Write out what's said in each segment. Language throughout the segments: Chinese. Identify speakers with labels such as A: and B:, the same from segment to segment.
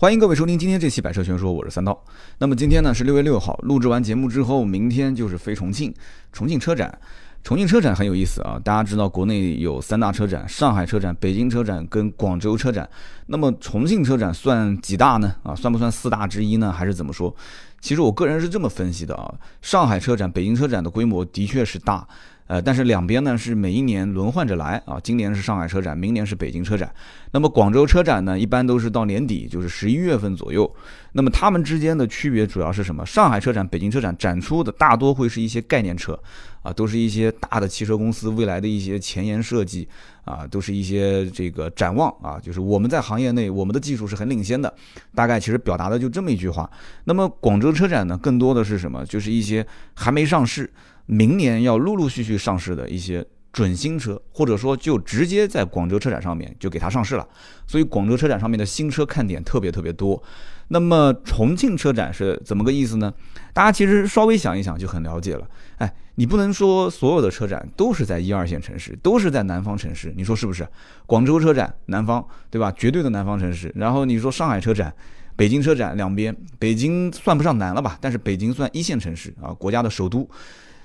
A: 欢迎各位收听今天这期《百车全说》，我是三刀。那么今天呢是六月六号，录制完节目之后，明天就是飞重庆，重庆车展。重庆车展很有意思啊，大家知道国内有三大车展：上海车展、北京车展跟广州车展。那么重庆车展算几大呢？啊，算不算四大之一呢？还是怎么说？其实我个人是这么分析的啊，上海车展、北京车展的规模的确是大。呃，但是两边呢是每一年轮换着来啊，今年是上海车展，明年是北京车展。那么广州车展呢，一般都是到年底，就是十一月份左右。那么它们之间的区别主要是什么？上海车展、北京车展展出的大多会是一些概念车，啊，都是一些大的汽车公司未来的一些前沿设计，啊，都是一些这个展望啊，就是我们在行业内，我们的技术是很领先的。大概其实表达的就这么一句话。那么广州车展呢，更多的是什么？就是一些还没上市。明年要陆陆续续上市的一些准新车，或者说就直接在广州车展上面就给它上市了，所以广州车展上面的新车看点特别特别多。那么重庆车展是怎么个意思呢？大家其实稍微想一想就很了解了。哎，你不能说所有的车展都是在一二线城市，都是在南方城市，你说是不是？广州车展南方，对吧？绝对的南方城市。然后你说上海车展、北京车展两边，北京算不上南了吧？但是北京算一线城市啊，国家的首都。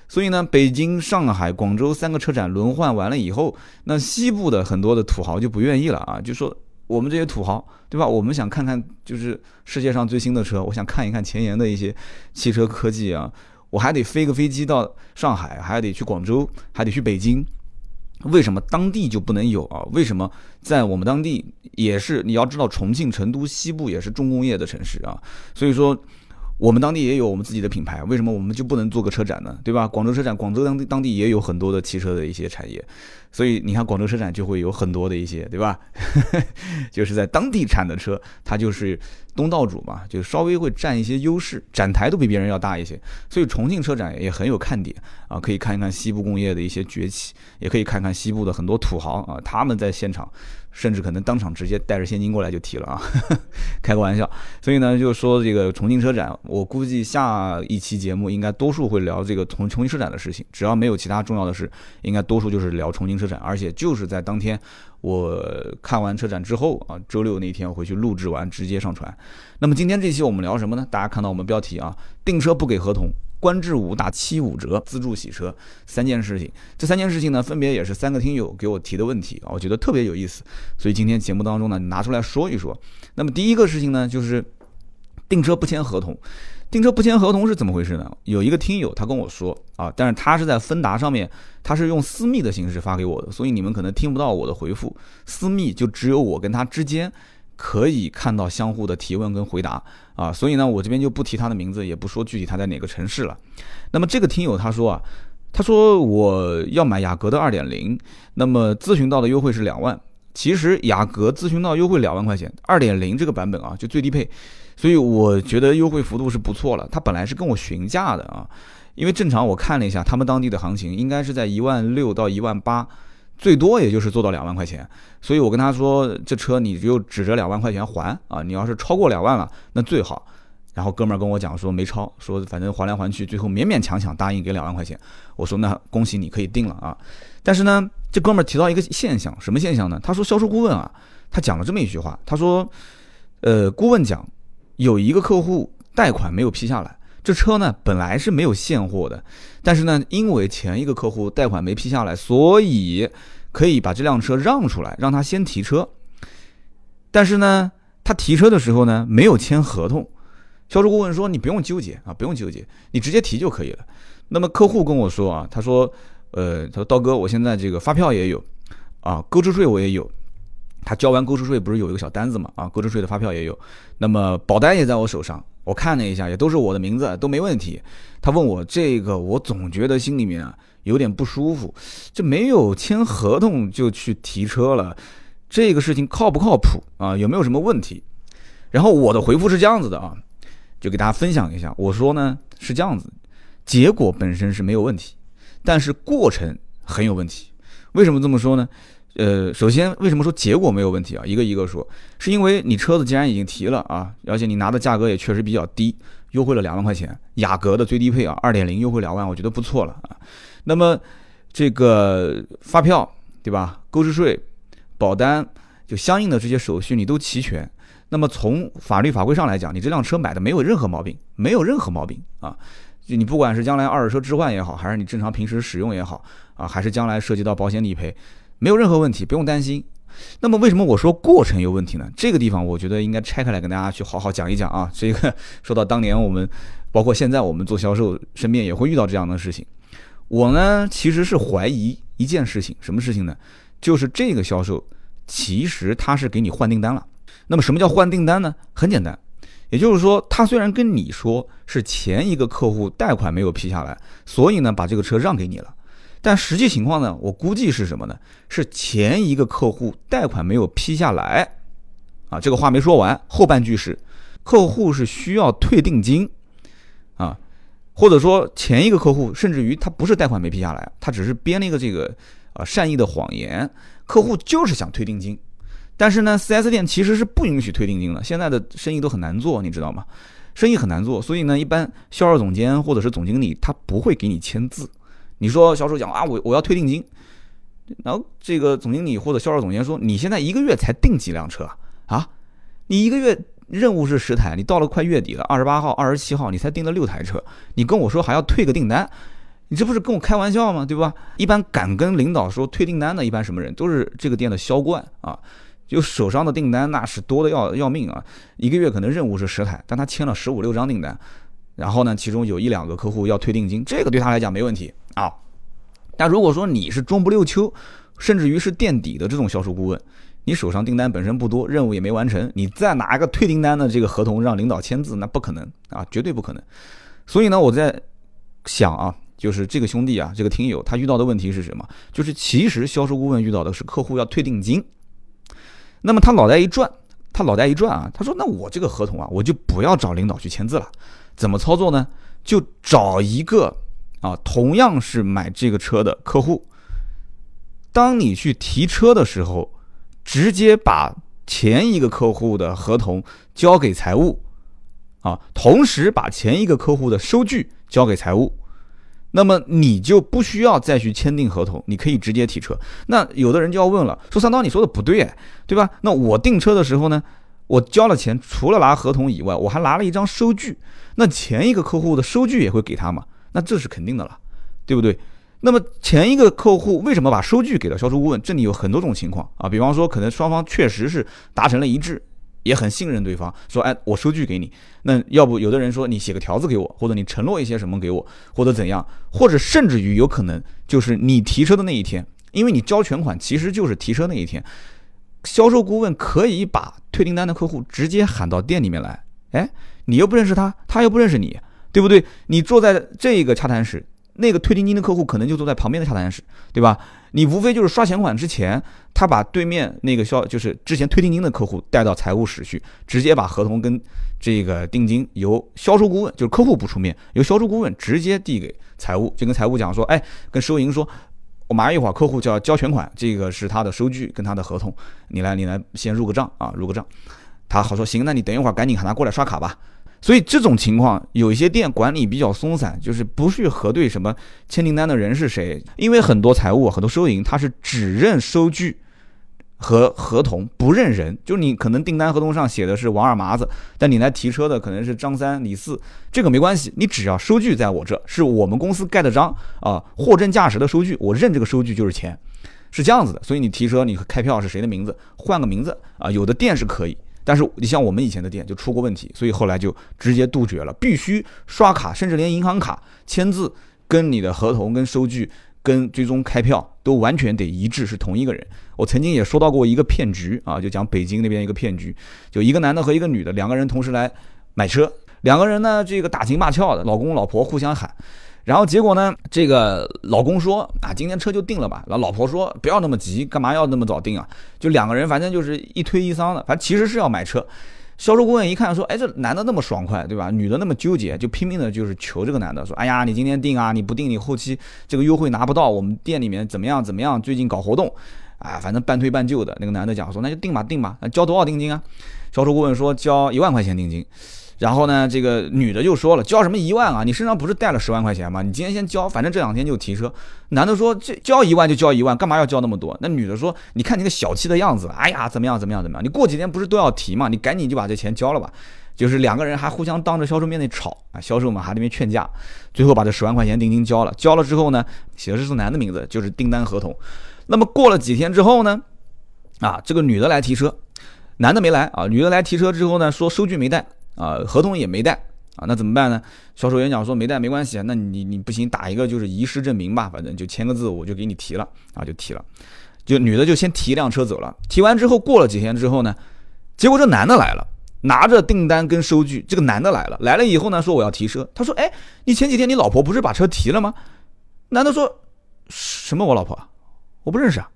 A: 所以呢，北京、上海、广州三个车展轮换完了以后，那西部的很多的土豪就不愿意了啊，就说我们这些土豪，对吧？我们想看看就是世界上最新的车，我想看一看前沿的一些汽车科技啊，我还得飞个飞机到上海，还得去广州，还得去北京，为什么当地就不能有啊？为什么在我们当地也是？你要知道，重庆、成都西部也是重工业的城市啊，所以说。我们当地也有我们自己的品牌，为什么我们就不能做个车展呢？对吧？广州车展，广州当地当地也有很多的汽车的一些产业，所以你看广州车展就会有很多的一些，对吧？就是在当地产的车，它就是东道主嘛，就稍微会占一些优势，展台都比别人要大一些。所以重庆车展也很有看点啊，可以看一看西部工业的一些崛起，也可以看看西部的很多土豪啊，他们在现场。甚至可能当场直接带着现金过来就提了啊，开个玩笑。所以呢，就说这个重庆车展，我估计下一期节目应该多数会聊这个重重庆车展的事情。只要没有其他重要的事，应该多数就是聊重庆车展。而且就是在当天我看完车展之后啊，周六那天回去录制完直接上传。那么今天这期我们聊什么呢？大家看到我们标题啊，订车不给合同。观致五打七五折，自助洗车，三件事情。这三件事情呢，分别也是三个听友给我提的问题啊，我觉得特别有意思，所以今天节目当中呢，拿出来说一说。那么第一个事情呢，就是订车不签合同。订车不签合同是怎么回事呢？有一个听友他跟我说啊，但是他是在芬达上面，他是用私密的形式发给我的，所以你们可能听不到我的回复。私密就只有我跟他之间。可以看到相互的提问跟回答啊，所以呢，我这边就不提他的名字，也不说具体他在哪个城市了。那么这个听友他说啊，他说我要买雅阁的二点零，那么咨询到的优惠是两万。其实雅阁咨询到优惠两万块钱，二点零这个版本啊就最低配，所以我觉得优惠幅度是不错了。他本来是跟我询价的啊，因为正常我看了一下他们当地的行情，应该是在一万六到一万八。最多也就是做到两万块钱，所以我跟他说，这车你就指着两万块钱还啊，你要是超过两万了，那最好。然后哥们儿跟我讲说没超，说反正还来还去，最后勉勉强强答应给两万块钱。我说那恭喜你可以定了啊。但是呢，这哥们儿提到一个现象，什么现象呢？他说销售顾问啊，他讲了这么一句话，他说，呃，顾问讲有一个客户贷款没有批下来。这车呢本来是没有现货的，但是呢，因为前一个客户贷款没批下来，所以可以把这辆车让出来，让他先提车。但是呢，他提车的时候呢，没有签合同。销售顾问说：“你不用纠结啊，不用纠结，你直接提就可以了。”那么客户跟我说啊，他说：“呃，他说刀哥，我现在这个发票也有，啊，购置税我也有。他交完购置税不是有一个小单子嘛？啊，购置税的发票也有，那么保单也在我手上。”我看了一下，也都是我的名字，都没问题。他问我这个，我总觉得心里面啊有点不舒服，这没有签合同就去提车了，这个事情靠不靠谱啊？有没有什么问题？然后我的回复是这样子的啊，就给大家分享一下。我说呢是这样子，结果本身是没有问题，但是过程很有问题。为什么这么说呢？呃，首先为什么说结果没有问题啊？一个一个说，是因为你车子既然已经提了啊，而且你拿的价格也确实比较低，优惠了两万块钱，雅阁的最低配啊，二点零优惠两万，我觉得不错了啊。那么这个发票对吧？购置税、保单，就相应的这些手续你都齐全，那么从法律法规上来讲，你这辆车买的没有任何毛病，没有任何毛病啊。就你不管是将来二手车置换也好，还是你正常平时使用也好啊，还是将来涉及到保险理赔，没有任何问题，不用担心。那么为什么我说过程有问题呢？这个地方我觉得应该拆开来跟大家去好好讲一讲啊。这个说到当年我们，包括现在我们做销售，身边也会遇到这样的事情。我呢其实是怀疑一件事情，什么事情呢？就是这个销售其实他是给你换订单了。那么什么叫换订单呢？很简单，也就是说他虽然跟你说是前一个客户贷款没有批下来，所以呢把这个车让给你了。但实际情况呢？我估计是什么呢？是前一个客户贷款没有批下来，啊，这个话没说完，后半句是客户是需要退定金，啊，或者说前一个客户甚至于他不是贷款没批下来，他只是编了一个这个啊善意的谎言，客户就是想退定金，但是呢，4S 店其实是不允许退定金的，现在的生意都很难做，你知道吗？生意很难做，所以呢，一般销售总监或者是总经理他不会给你签字。你说销售讲啊，我我要退定金，然后这个总经理或者销售总监说，你现在一个月才订几辆车？啊？你一个月任务是十台，你到了快月底了，二十八号、二十七号你才订了六台车，你跟我说还要退个订单，你这不是跟我开玩笑吗？对吧？一般敢跟领导说退订单的，一般什么人都是这个店的销冠啊，就手上的订单那是多的要要命啊，一个月可能任务是十台，但他签了十五六张订单，然后呢，其中有一两个客户要退定金，这个对他来讲没问题。啊，但如果说你是中不溜秋，甚至于是垫底的这种销售顾问，你手上订单本身不多，任务也没完成，你再拿一个退订单的这个合同让领导签字，那不可能啊，绝对不可能。所以呢，我在想啊，就是这个兄弟啊，这个听友他遇到的问题是什么？就是其实销售顾问遇到的是客户要退定金，那么他脑袋一转，他脑袋一转啊，他说那我这个合同啊，我就不要找领导去签字了，怎么操作呢？就找一个。啊，同样是买这个车的客户，当你去提车的时候，直接把前一个客户的合同交给财务，啊，同时把前一个客户的收据交给财务，那么你就不需要再去签订合同，你可以直接提车。那有的人就要问了，说三刀你说的不对，对吧？那我订车的时候呢，我交了钱，除了拿合同以外，我还拿了一张收据，那前一个客户的收据也会给他嘛？那这是肯定的了，对不对？那么前一个客户为什么把收据给了销售顾问？这里有很多种情况啊，比方说可能双方确实是达成了一致，也很信任对方，说哎，我收据给你。那要不有的人说你写个条子给我，或者你承诺一些什么给我，或者怎样，或者甚至于有可能就是你提车的那一天，因为你交全款其实就是提车那一天，销售顾问可以把退订单的客户直接喊到店里面来，哎，你又不认识他，他又不认识你。对不对？你坐在这个洽谈室，那个退定金的客户可能就坐在旁边的洽谈室，对吧？你无非就是刷钱款之前，他把对面那个销就是之前退定金的客户带到财务室去，直接把合同跟这个定金由销售顾问，就是客户不出面，由销售顾问直接递给财务，就跟财务讲说，哎，跟收银说，我马上一会儿客户就要交全款，这个是他的收据跟他的合同，你来你来先入个账啊，入个账。他好说行，那你等一会儿赶紧喊他过来刷卡吧。所以这种情况，有一些店管理比较松散，就是不去核对什么签订单的人是谁，因为很多财务、很多收银，他是只认收据和合同，不认人。就你可能订单合同上写的是王二麻子，但你来提车的可能是张三李四，这个没关系，你只要收据在我这，是我们公司盖的章啊，货真价实的收据，我认这个收据就是钱，是这样子的。所以你提车，你开票是谁的名字，换个名字啊，有的店是可以。但是你像我们以前的店就出过问题，所以后来就直接杜绝了，必须刷卡，甚至连银行卡签字跟你的合同、跟收据、跟最终开票都完全得一致，是同一个人。我曾经也说到过一个骗局啊，就讲北京那边一个骗局，就一个男的和一个女的两个人同时来买车，两个人呢这个打情骂俏的，老公老婆互相喊。然后结果呢？这个老公说啊，今天车就定了吧。然后老婆说不要那么急，干嘛要那么早定啊？就两个人，反正就是一推一搡的，反正其实是要买车。销售顾问一看说，哎，这男的那么爽快，对吧？女的那么纠结，就拼命的就是求这个男的说，哎呀，你今天定啊，你不定你后期这个优惠拿不到，我们店里面怎么样怎么样？最近搞活动，啊，反正半推半就的。那个男的讲说，那就定吧定吧，交多少定金啊？销售顾问说交一万块钱定金。然后呢，这个女的就说了，交什么一万啊？你身上不是带了十万块钱吗？你今天先交，反正这两天就提车。男的说，这交一万就交一万，干嘛要交那么多？那女的说，你看你个小气的样子，哎呀，怎么样怎么样怎么样？你过几天不是都要提吗？你赶紧就把这钱交了吧。就是两个人还互相当着销售面那吵啊，销售嘛还那边劝架，最后把这十万块钱定金交了。交了之后呢，写的是男的名字，就是订单合同。那么过了几天之后呢，啊，这个女的来提车，男的没来啊。女的来提车之后呢，说收据没带啊，合同也没带啊，那怎么办呢？销售员讲说没带没关系啊，那你你不行，打一个就是遗失证明吧，反正就签个字，我就给你提了啊，就提了。就女的就先提一辆车走了。提完之后过了几天之后呢，结果这男的来了。拿着订单跟收据，这个男的来了，来了以后呢，说我要提车。他说：“哎，你前几天你老婆不是把车提了吗？”男的说：“什么我老婆？我不认识啊。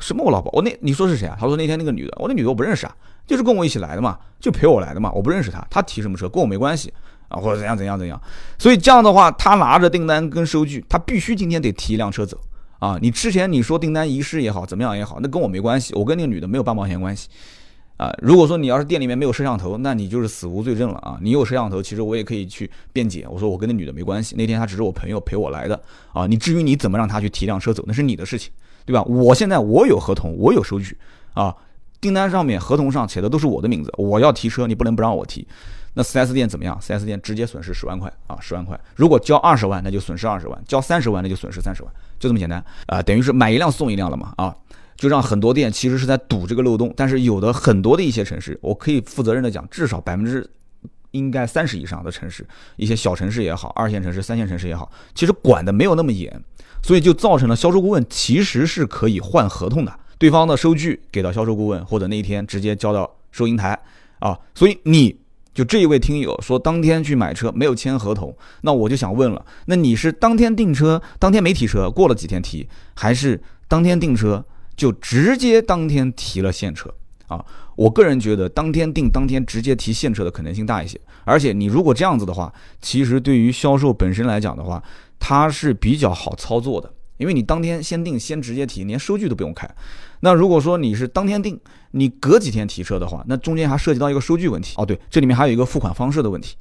A: 什么我老婆？我那你说是谁啊？”他说：“那天那个女的，我那女的我不认识啊，就是跟我一起来的嘛，就陪我来的嘛，我不认识她，她提什么车跟我没关系啊，或者怎样怎样怎样。所以这样的话，他拿着订单跟收据，他必须今天得提一辆车走啊。你之前你说订单遗失也好，怎么样也好，那跟我没关系，我跟那个女的没有半毛钱关系。”啊，如果说你要是店里面没有摄像头，那你就是死无罪证了啊！你有摄像头，其实我也可以去辩解，我说我跟那女的没关系，那天她只是我朋友陪我来的啊。你至于你怎么让她去提辆车走，那是你的事情，对吧？我现在我有合同，我有收据啊，订单上面合同上写的都是我的名字，我要提车，你不能不让我提。那 4S 店怎么样？4S 店直接损失十万块啊，十万块。如果交二十万，那就损失二十万；交三十万，那就损失三十万，就这么简单啊，等于是买一辆送一辆了嘛啊。就让很多店其实是在堵这个漏洞，但是有的很多的一些城市，我可以负责任的讲，至少百分之应该三十以上的城市，一些小城市也好，二线城市、三线城市也好，其实管的没有那么严，所以就造成了销售顾问其实是可以换合同的，对方的收据给到销售顾问，或者那一天直接交到收银台啊，所以你就这一位听友说当天去买车没有签合同，那我就想问了，那你是当天订车，当天没提车，过了几天提，还是当天订车？就直接当天提了现车啊！我个人觉得当天定当天直接提现车的可能性大一些。而且你如果这样子的话，其实对于销售本身来讲的话，它是比较好操作的，因为你当天先定先直接提，连收据都不用开。那如果说你是当天定，你隔几天提车的话，那中间还涉及到一个收据问题哦。对，这里面还有一个付款方式的问题。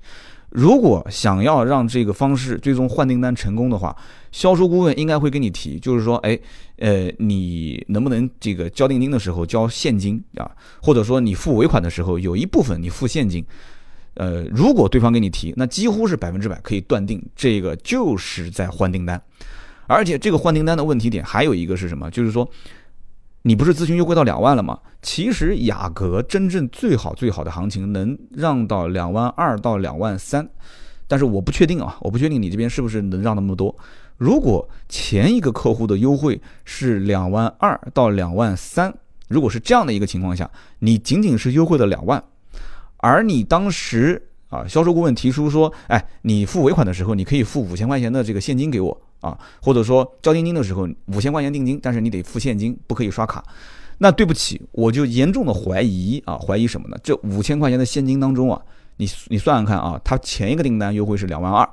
A: 如果想要让这个方式最终换订单成功的话，销售顾问应该会跟你提，就是说，哎，呃，你能不能这个交定金的时候交现金啊？或者说你付尾款的时候有一部分你付现金？呃，如果对方给你提，那几乎是百分之百可以断定这个就是在换订单，而且这个换订单的问题点还有一个是什么？就是说。你不是咨询优惠到两万了吗？其实雅阁真正最好最好的行情能让到两万二到两万三，但是我不确定啊，我不确定你这边是不是能让那么多。如果前一个客户的优惠是两万二到两万三，如果是这样的一个情况下，你仅仅是优惠了两万，而你当时啊，销售顾问提出说，哎，你付尾款的时候，你可以付五千块钱的这个现金给我。啊，或者说交定金的时候五千块钱定金，但是你得付现金，不可以刷卡。那对不起，我就严重的怀疑啊，怀疑什么呢？这五千块钱的现金当中啊，你你算算看啊，他前一个订单优惠是两万二，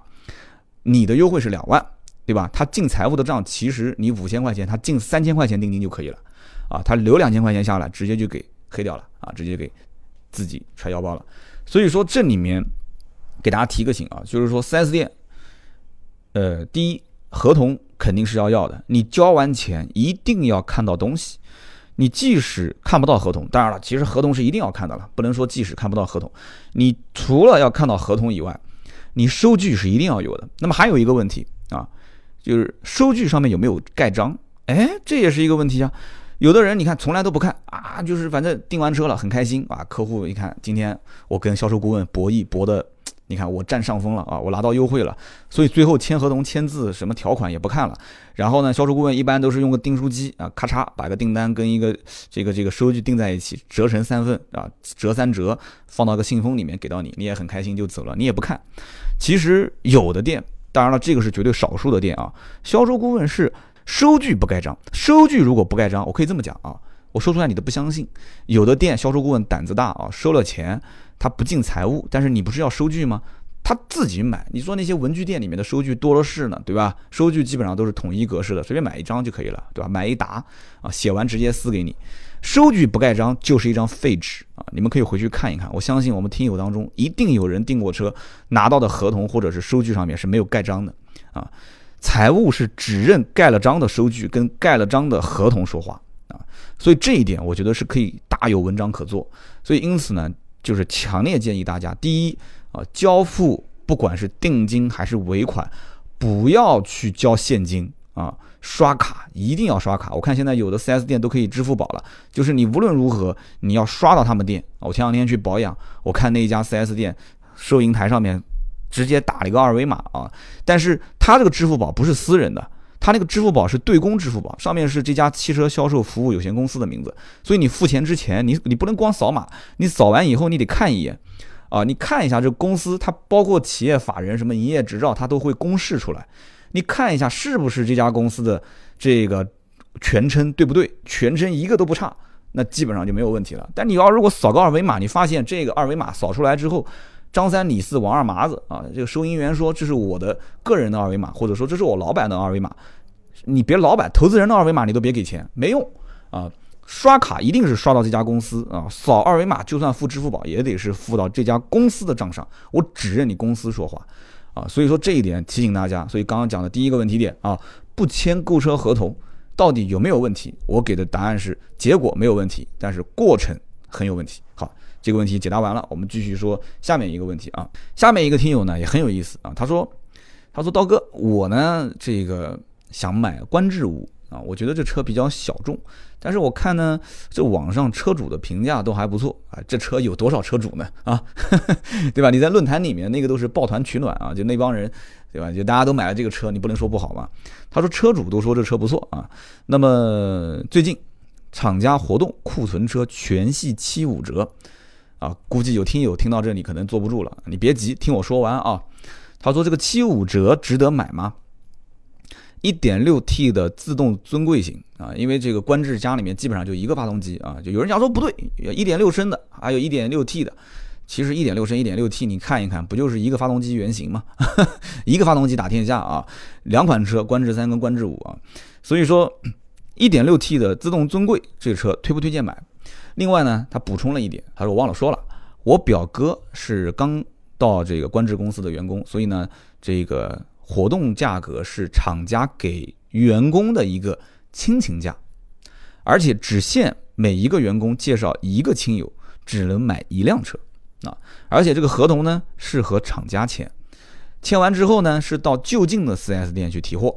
A: 你的优惠是两万，对吧？他进财务的账，其实你五千块钱，他进三千块钱定金就可以了，啊，他留两千块钱下来，直接就给黑掉了啊，直接给自己揣腰包了。所以说这里面给大家提个醒啊，就是说 4S 店，呃，第一。合同肯定是要要的，你交完钱一定要看到东西。你即使看不到合同，当然了，其实合同是一定要看到了，不能说即使看不到合同。你除了要看到合同以外，你收据是一定要有的。那么还有一个问题啊，就是收据上面有没有盖章？哎，这也是一个问题啊。有的人你看从来都不看啊，就是反正订完车了很开心啊。客户一看今天我跟销售顾问博弈博的。你看我占上风了啊，我拿到优惠了，所以最后签合同签字什么条款也不看了。然后呢，销售顾问一般都是用个订书机啊，咔嚓把个订单跟一个这个这个收据订在一起，折成三份啊，折三折放到个信封里面给到你，你也很开心就走了，你也不看。其实有的店，当然了，这个是绝对少数的店啊，销售顾问是收据不盖章，收据如果不盖章，我可以这么讲啊，我说出来你都不相信。有的店销售顾问胆子大啊，收了钱。他不进财务，但是你不是要收据吗？他自己买。你说那些文具店里面的收据多了是呢，对吧？收据基本上都是统一格式的，随便买一张就可以了，对吧？买一沓啊，写完直接撕给你。收据不盖章就是一张废纸啊！你们可以回去看一看，我相信我们听友当中一定有人订过车，拿到的合同或者是收据上面是没有盖章的啊。财务是只认盖了章的收据跟盖了章的合同说话啊，所以这一点我觉得是可以大有文章可做。所以因此呢，就是强烈建议大家，第一啊，交付不管是定金还是尾款，不要去交现金啊。刷卡一定要刷卡，我看现在有的 4S 店都可以支付宝了，就是你无论如何你要刷到他们店。我前两天去保养，我看那一家 4S 店收银台上面直接打了一个二维码啊，但是他这个支付宝不是私人的，他那个支付宝是对公支付宝，上面是这家汽车销售服务有限公司的名字，所以你付钱之前，你你不能光扫码，你扫完以后你得看一眼啊，你看一下这公司它包括企业法人什么营业执照，它都会公示出来。你看一下是不是这家公司的这个全称对不对？全称一个都不差，那基本上就没有问题了。但你要如果扫个二维码，你发现这个二维码扫出来之后，张三李四王二麻子啊，这个收银员说这是我的个人的二维码，或者说这是我老板的二维码，你别老板投资人的二维码你都别给钱，没用啊！刷卡一定是刷到这家公司啊，扫二维码就算付支付宝也得是付到这家公司的账上，我只认你公司说话。啊，所以说这一点提醒大家。所以刚刚讲的第一个问题点啊，不签购车合同到底有没有问题？我给的答案是结果没有问题，但是过程很有问题。好，这个问题解答完了，我们继续说下面一个问题啊。下面一个听友呢也很有意思啊，他说，他说刀哥，我呢这个想买观致五。啊，我觉得这车比较小众，但是我看呢，这网上车主的评价都还不错啊。这车有多少车主呢？啊，对吧？你在论坛里面那个都是抱团取暖啊，就那帮人，对吧？就大家都买了这个车，你不能说不好嘛。他说车主都说这车不错啊。那么最近厂家活动，库存车全系七五折啊，估计有听友听到这里可能坐不住了，你别急，听我说完啊。他说这个七五折值得买吗？一点六 T 的自动尊贵型啊，因为这个观致家里面基本上就一个发动机啊，就有人讲说不对，一点六升的，还有一点六 T 的，其实一点六升、一点六 T 你看一看，不就是一个发动机原型吗？一个发动机打天下啊，两款车，观致三跟观致五啊，所以说一点六 T 的自动尊贵这个车推不推荐买？另外呢，他补充了一点，他说我忘了说了，我表哥是刚到这个观致公司的员工，所以呢，这个。活动价格是厂家给员工的一个亲情价，而且只限每一个员工介绍一个亲友，只能买一辆车啊！而且这个合同呢是和厂家签，签完之后呢是到就近的 4S 店去提货。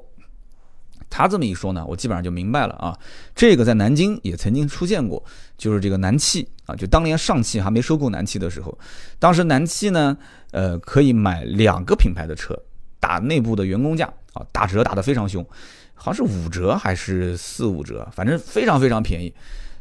A: 他这么一说呢，我基本上就明白了啊！这个在南京也曾经出现过，就是这个南汽啊，就当年上汽还没收购南汽的时候，当时南汽呢，呃，可以买两个品牌的车。打内部的员工价啊，打折打得非常凶，好像是五折还是四五折，反正非常非常便宜。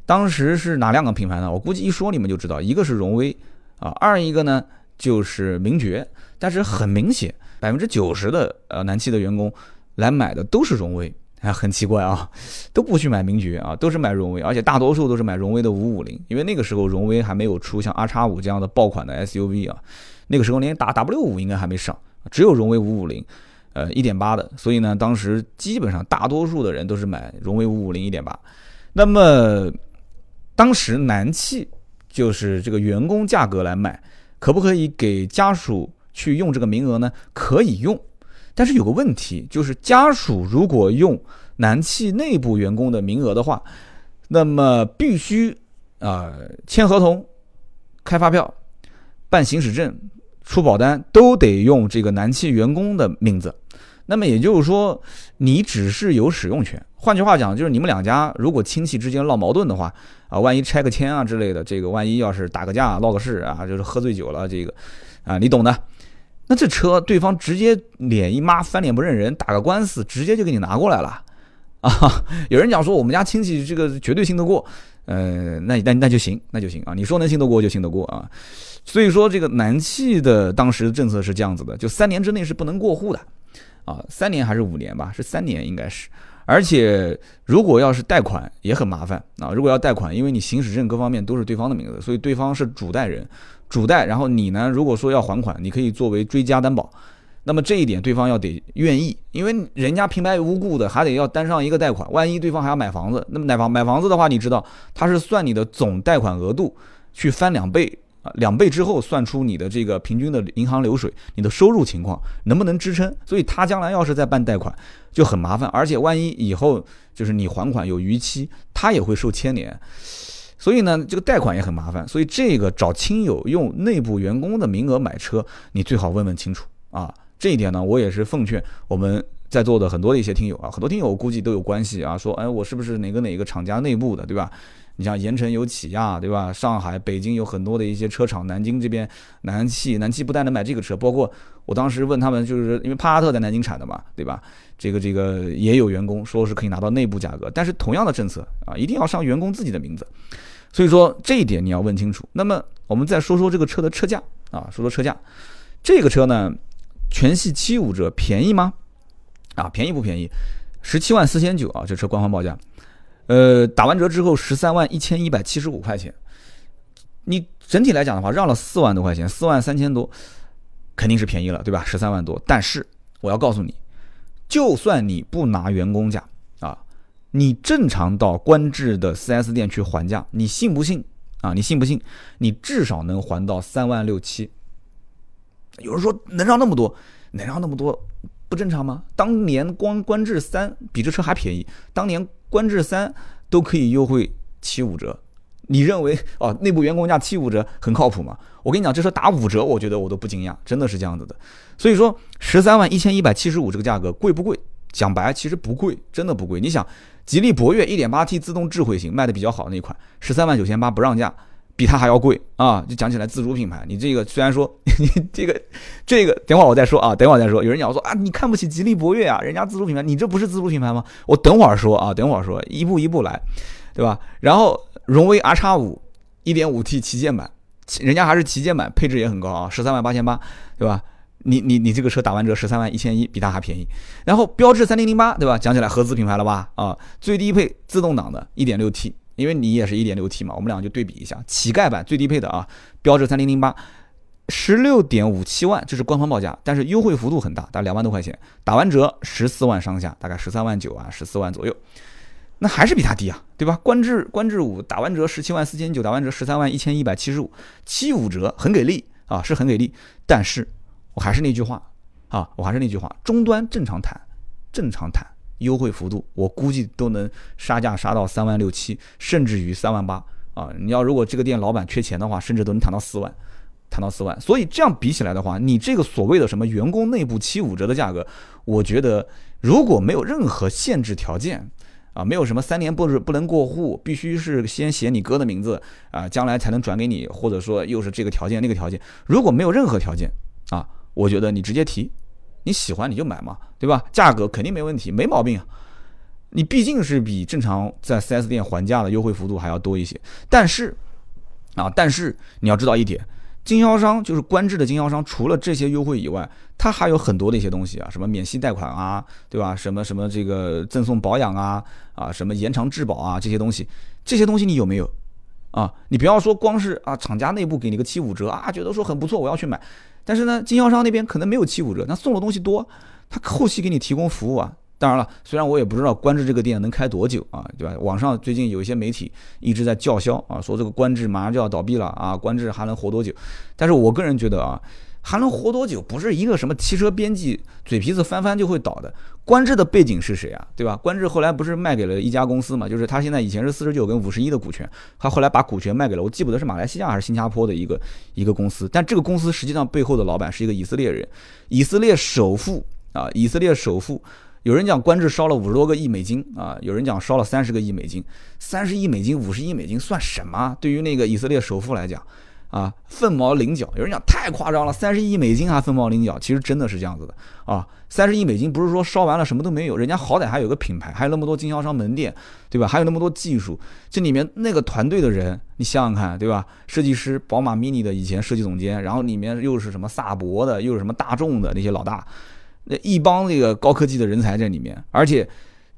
A: 当时是哪两个品牌呢？我估计一说你们就知道，一个是荣威啊，二一个呢就是名爵。但是很明显，百分之九十的呃南汽的员工来买的都是荣威，哎，很奇怪啊，都不去买名爵啊，都是买荣威，而且大多数都是买荣威的五五零，因为那个时候荣威还没有出像 R 叉五这样的爆款的 SUV 啊，那个时候连打 W 五应该还没上。只有荣威五五零，呃，一点八的，所以呢，当时基本上大多数的人都是买荣威五五零一点八。那么，当时南汽就是这个员工价格来买，可不可以给家属去用这个名额呢？可以用，但是有个问题，就是家属如果用南汽内部员工的名额的话，那么必须啊签合同、开发票、办行驶证。出保单都得用这个南汽员工的名字，那么也就是说，你只是有使用权。换句话讲，就是你们两家如果亲戚之间闹矛盾的话，啊，万一拆个迁啊之类的，这个万一要是打个架闹个事啊，就是喝醉酒了，这个啊，你懂的。那这车对方直接脸一抹，翻脸不认人，打个官司，直接就给你拿过来了啊。有人讲说我们家亲戚这个绝对信得过，呃，那那那就行，那就行啊。你说能信得过就信得过啊。所以说，这个南汽的当时政策是这样子的，就三年之内是不能过户的，啊，三年还是五年吧？是三年应该是。而且如果要是贷款也很麻烦啊，如果要贷款，因为你行驶证各方面都是对方的名字，所以对方是主贷人，主贷。然后你呢，如果说要还款，你可以作为追加担保。那么这一点对方要得愿意，因为人家平白无故的还得要担上一个贷款，万一对方还要买房子，那么买房买房子的话，你知道他是算你的总贷款额度去翻两倍啊，两倍之后算出你的这个平均的银行流水，你的收入情况能不能支撑？所以他将来要是再办贷款就很麻烦，而且万一以后就是你还款有逾期，他也会受牵连。所以呢，这个贷款也很麻烦，所以这个找亲友用内部员工的名额买车，你最好问问清楚啊。这一点呢，我也是奉劝我们在座的很多的一些听友啊，很多听友估计都有关系啊，说，哎，我是不是哪个哪个厂家内部的，对吧？你像盐城有起亚，对吧？上海、北京有很多的一些车厂，南京这边南汽，南汽不但能买这个车，包括我当时问他们，就是因为帕萨特在南京产的嘛，对吧？这个这个也有员工说是可以拿到内部价格，但是同样的政策啊，一定要上员工自己的名字。所以说这一点你要问清楚。那么我们再说说这个车的车价啊，说说车价，这个车呢？全系七五折便宜吗？啊，便宜不便宜？十七万四千九啊，这车官方报价。呃，打完折之后十三万一千一百七十五块钱。你整体来讲的话，让了四万多块钱，四万三千多，肯定是便宜了，对吧？十三万多。但是我要告诉你，就算你不拿员工价啊，你正常到观致的 4S 店去还价，你信不信啊？你信不信？你至少能还到三万六七。有人说能让那么多，能让那么多，不正常吗？当年光观致三比这车还便宜，当年观致三都可以优惠七五折，你认为哦内部员工价七五折很靠谱吗？我跟你讲，这车打五折，我觉得我都不惊讶，真的是这样子的。所以说十三万一千一百七十五这个价格贵不贵？讲白其实不贵，真的不贵。你想，吉利博越一点八 T 自动智慧型卖的比较好那一款，十三万九千八不让价。比它还要贵啊！就讲起来自主品牌，你这个虽然说 你这个这个，等会儿我再说啊，等会儿再说。有人讲说啊，你看不起吉利博越啊，人家自主品牌，你这不是自主品牌吗？我等会儿说啊，等会儿说，一步一步来，对吧？然后荣威 R 叉五一点五 T 旗舰版，人家还是旗舰版，配置也很高啊，十三万八千八，对吧？你你你这个车打完折十三万一千一，比它还便宜。然后标致三零零八，对吧？讲起来合资品牌了吧？啊，最低配自动挡的一点六 T。因为你也是一点六 T 嘛，我们两个就对比一下，乞丐版最低配的啊，标致三零零八，十六点五七万，这是官方报价，但是优惠幅度很大，大概两万多块钱，打完折十四万上下，大概十三万九啊，十四万左右，那还是比它低啊，对吧？观致观致五打完折十七万四千九，打完折十三万一千一百七十五，七五折很给力啊，是很给力，但是我还是那句话啊，我还是那句话，终端正常谈，正常谈。优惠幅度，我估计都能杀价杀到三万六七，甚至于三万八啊！你要如果这个店老板缺钱的话，甚至都能谈到四万，谈到四万。所以这样比起来的话，你这个所谓的什么员工内部七五折的价格，我觉得如果没有任何限制条件啊，没有什么三年不不能过户，必须是先写你哥的名字啊，将来才能转给你，或者说又是这个条件那个条件，如果没有任何条件啊，我觉得你直接提。你喜欢你就买嘛，对吧？价格肯定没问题，没毛病啊。你毕竟是比正常在 4S 店还价的优惠幅度还要多一些。但是啊，但是你要知道一点，经销商就是官制的经销商，除了这些优惠以外，它还有很多的一些东西啊，什么免息贷款啊，对吧？什么什么这个赠送保养啊，啊，什么延长质保啊，这些东西，这些东西你有没有？啊，你不要说光是啊，厂家内部给你个七五折啊，觉得说很不错，我要去买。但是呢，经销商那边可能没有七五折，那送的东西多，他后期给你提供服务啊。当然了，虽然我也不知道观致这个店能开多久啊，对吧？网上最近有一些媒体一直在叫嚣啊，说这个观致马上就要倒闭了啊，观致还能活多久？但是我个人觉得啊。还能活多久？不是一个什么汽车编辑嘴皮子翻翻就会倒的。观致的背景是谁啊？对吧？观致后来不是卖给了一家公司嘛？就是他现在以前是四十九跟五十一的股权，他后来把股权卖给了我记不得是马来西亚还是新加坡的一个一个公司。但这个公司实际上背后的老板是一个以色列人，以色列首富啊！以色列首富，有人讲官至烧了五十多个亿美金啊，有人讲烧了三十个亿美金，三十亿美金、五十亿美金算什么？对于那个以色列首富来讲。啊，凤毛麟角。有人讲太夸张了，三十亿美金还凤毛麟角，其实真的是这样子的啊。三十亿美金不是说烧完了什么都没有，人家好歹还有个品牌，还有那么多经销商门店，对吧？还有那么多技术，这里面那个团队的人，你想想看，对吧？设计师，宝马 Mini 的以前设计总监，然后里面又是什么萨博的，又是什么大众的那些老大，那一帮这个高科技的人才在里面，而且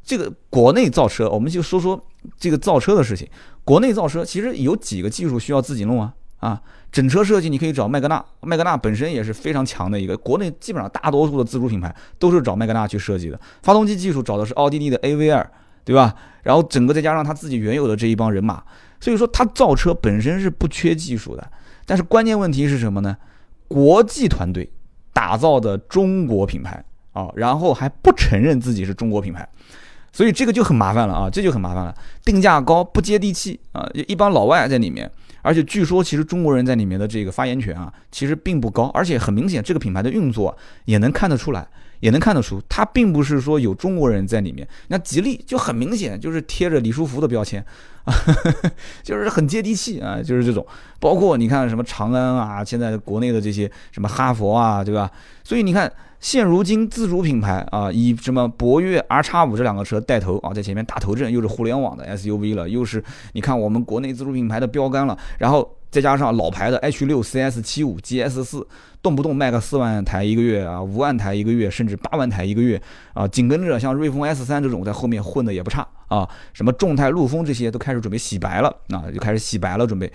A: 这个国内造车，我们就说说这个造车的事情。国内造车其实有几个技术需要自己弄啊？啊。整车设计你可以找麦格纳，麦格纳本身也是非常强的一个，国内基本上大多数的自主品牌都是找麦格纳去设计的。发动机技术找的是奥地利的 AVR，对吧？然后整个再加上他自己原有的这一帮人马，所以说他造车本身是不缺技术的。但是关键问题是什么呢？国际团队打造的中国品牌啊，然后还不承认自己是中国品牌，所以这个就很麻烦了啊，这就很麻烦了，定价高不接地气啊，一帮老外在里面。而且据说，其实中国人在里面的这个发言权啊，其实并不高。而且很明显，这个品牌的运作也能看得出来，也能看得出，它并不是说有中国人在里面。那吉利就很明显就是贴着李书福的标签啊，就是很接地气啊，就是这种。包括你看什么长安啊，现在国内的这些什么哈佛啊，对吧？所以你看。现如今自主品牌啊，以什么博越 R 叉五这两个车带头啊，在前面打头阵，又是互联网的 SUV 了，又是你看我们国内自主品牌的标杆了，然后再加上老牌的 H 六 CS 七五 GS 四，动不动卖个四万台一个月啊，五万台一个月，甚至八万台一个月啊，紧跟着像瑞风 S 三这种在后面混的也不差啊，什么众泰、陆风这些都开始准备洗白了啊，就开始洗白了，准备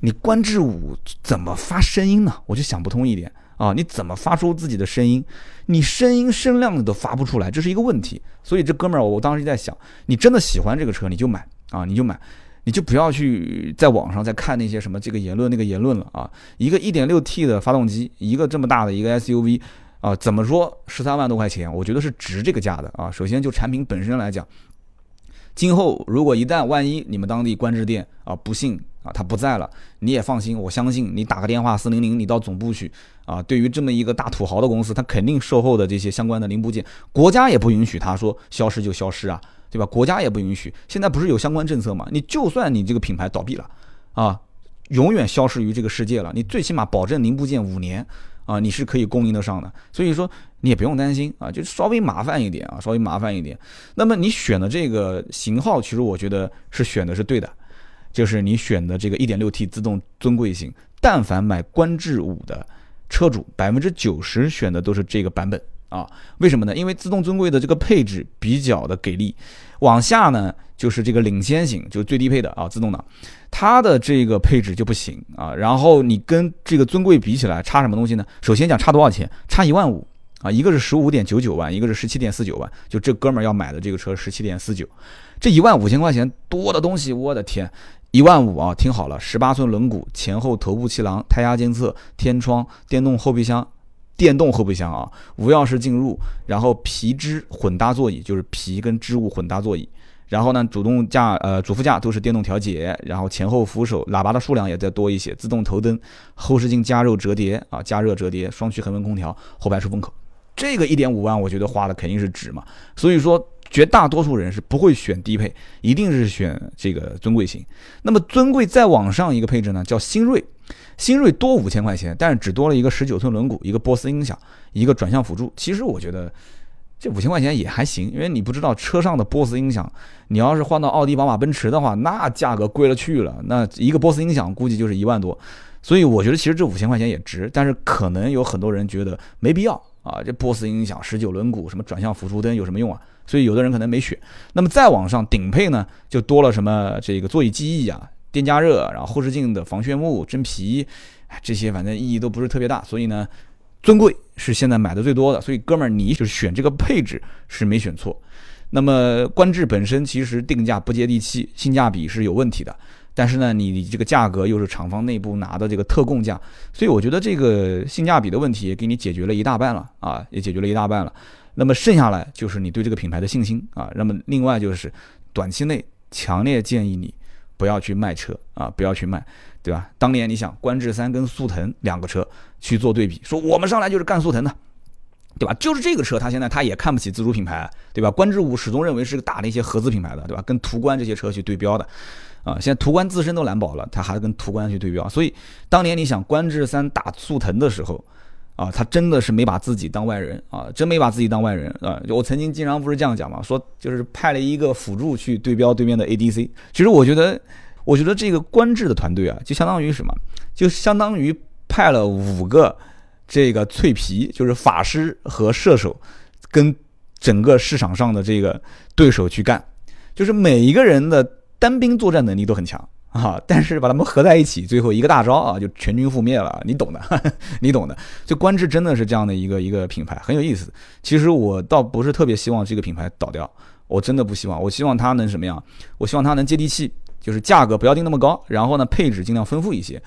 A: 你观致五怎么发声音呢？我就想不通一点。啊，你怎么发出自己的声音？你声音声量你都发不出来，这是一个问题。所以这哥们儿，我当时在想，你真的喜欢这个车，你就买啊，你就买，你就不要去在网上再看那些什么这个言论那个言论了啊。一个 1.6T 的发动机，一个这么大的一个 SUV 啊，怎么说十三万多块钱，我觉得是值这个价的啊。首先就产品本身来讲，今后如果一旦万一你们当地官制店啊不幸啊他不在了，你也放心，我相信你打个电话四零零，你到总部去。啊，对于这么一个大土豪的公司，他肯定售后的这些相关的零部件，国家也不允许他说消失就消失啊，对吧？国家也不允许。现在不是有相关政策吗？你就算你这个品牌倒闭了，啊，永远消失于这个世界了，你最起码保证零部件五年啊，你是可以供应得上的。所以说你也不用担心啊，就稍微麻烦一点啊，稍微麻烦一点。那么你选的这个型号，其实我觉得是选的是对的，就是你选的这个 1.6T 自动尊贵型，但凡买观致五的。车主百分之九十选的都是这个版本啊？为什么呢？因为自动尊贵的这个配置比较的给力。往下呢，就是这个领先型，就是最低配的啊，自动挡，它的这个配置就不行啊。然后你跟这个尊贵比起来，差什么东西呢？首先讲差多少钱？差一万五啊，一个是十五点九九万，一个是十七点四九万。就这哥们儿要买的这个车十七点四九，这一万五千块钱多的东西，我的天！一万五啊，听好了，十八寸轮毂，前后头部气囊，胎压监测，天窗，电动后备箱，电动后备箱啊，无钥匙进入，然后皮织混搭座椅，就是皮跟织物混搭座椅，然后呢，主动驾呃主副驾都是电动调节，然后前后扶手，喇叭的数量也再多一些，自动头灯，后视镜加热折叠啊，加热折叠，双区恒温空调，后排出风口，这个一点五万，我觉得花的肯定是值嘛，所以说。绝大多数人是不会选低配，一定是选这个尊贵型。那么尊贵再往上一个配置呢，叫新锐。新锐多五千块钱，但是只多了一个十九寸轮毂，一个波斯音响，一个转向辅助。其实我觉得这五千块钱也还行，因为你不知道车上的波斯音响，你要是换到奥迪、宝马、奔驰的话，那价格贵了去了。那一个波斯音响估计就是一万多，所以我觉得其实这五千块钱也值。但是可能有很多人觉得没必要啊，这波斯音响、十九轮毂、什么转向辅助灯有什么用啊？所以有的人可能没选，那么再往上顶配呢，就多了什么这个座椅记忆啊、电加热，然后后视镜的防眩目、真皮，这些反正意义都不是特别大。所以呢，尊贵是现在买的最多的。所以哥们儿，你就是选这个配置是没选错。那么观致本身其实定价不接地气，性价比是有问题的。但是呢，你这个价格又是厂方内部拿的这个特供价，所以我觉得这个性价比的问题也给你解决了一大半了啊，也解决了一大半了。那么剩下来就是你对这个品牌的信心啊。那么另外就是短期内强烈建议你不要去卖车啊，不要去卖，对吧？当年你想观致三跟速腾两个车去做对比，说我们上来就是干速腾的，对吧？就是这个车，他现在他也看不起自主品牌，对吧？观致五始终认为是个打那些合资品牌的，对吧？跟途观这些车去对标的啊。现在途观自身都难保了，他还跟途观去对标，所以当年你想观致三打速腾的时候。啊，他真的是没把自己当外人啊，真没把自己当外人啊！我曾经经常不是这样讲嘛，说就是派了一个辅助去对标对面的 ADC。其实我觉得，我觉得这个官制的团队啊，就相当于什么？就相当于派了五个这个脆皮，就是法师和射手，跟整个市场上的这个对手去干，就是每一个人的单兵作战能力都很强 啊，但是把它们合在一起，最后一个大招啊，就全军覆灭了，你懂的，你懂的。就观致真的是这样的一个一个品牌，很有意思。其实我倒不是特别希望这个品牌倒掉，我真的不希望，我希望它能什么样？我希望它能接地气，就是价格不要定那么高，然后呢配置尽量丰富一些，